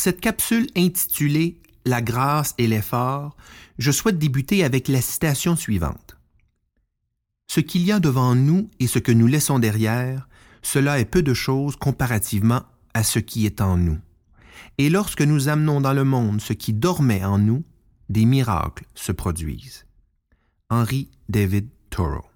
cette capsule intitulée La grâce et l'effort, je souhaite débuter avec la citation suivante. Ce qu'il y a devant nous et ce que nous laissons derrière, cela est peu de choses comparativement à ce qui est en nous. Et lorsque nous amenons dans le monde ce qui dormait en nous, des miracles se produisent. Henry David Thoreau.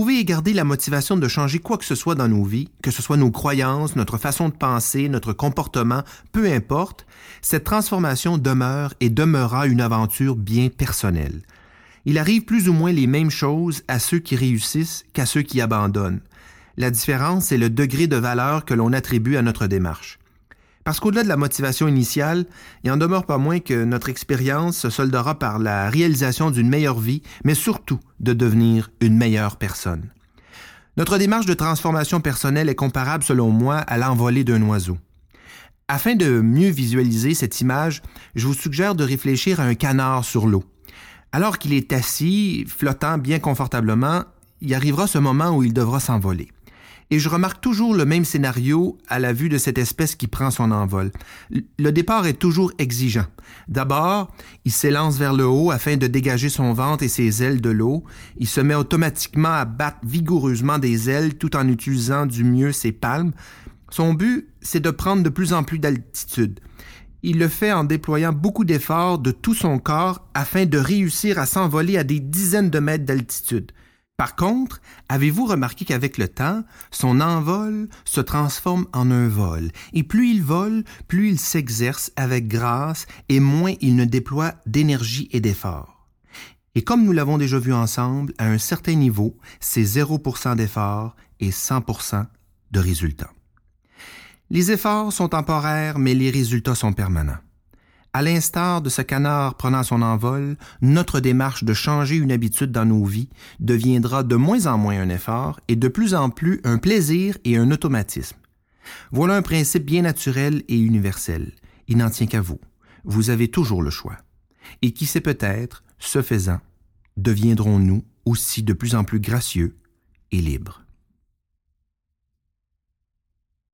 Trouver et garder la motivation de changer quoi que ce soit dans nos vies, que ce soit nos croyances, notre façon de penser, notre comportement, peu importe, cette transformation demeure et demeurera une aventure bien personnelle. Il arrive plus ou moins les mêmes choses à ceux qui réussissent qu'à ceux qui abandonnent. La différence, c'est le degré de valeur que l'on attribue à notre démarche. Parce qu'au-delà de la motivation initiale, il en demeure pas moins que notre expérience se soldera par la réalisation d'une meilleure vie, mais surtout de devenir une meilleure personne. Notre démarche de transformation personnelle est comparable, selon moi, à l'envolée d'un oiseau. Afin de mieux visualiser cette image, je vous suggère de réfléchir à un canard sur l'eau. Alors qu'il est assis, flottant bien confortablement, il arrivera ce moment où il devra s'envoler. Et je remarque toujours le même scénario à la vue de cette espèce qui prend son envol. Le départ est toujours exigeant. D'abord, il s'élance vers le haut afin de dégager son ventre et ses ailes de l'eau. Il se met automatiquement à battre vigoureusement des ailes tout en utilisant du mieux ses palmes. Son but, c'est de prendre de plus en plus d'altitude. Il le fait en déployant beaucoup d'efforts de tout son corps afin de réussir à s'envoler à des dizaines de mètres d'altitude. Par contre, avez-vous remarqué qu'avec le temps, son envol se transforme en un vol, et plus il vole, plus il s'exerce avec grâce, et moins il ne déploie d'énergie et d'effort. Et comme nous l'avons déjà vu ensemble, à un certain niveau, c'est 0% d'effort et 100% de résultats. Les efforts sont temporaires, mais les résultats sont permanents. À l'instar de ce canard prenant son envol, notre démarche de changer une habitude dans nos vies deviendra de moins en moins un effort et de plus en plus un plaisir et un automatisme. Voilà un principe bien naturel et universel. Il n'en tient qu'à vous. Vous avez toujours le choix. Et qui sait peut-être, ce faisant, deviendrons-nous aussi de plus en plus gracieux et libres.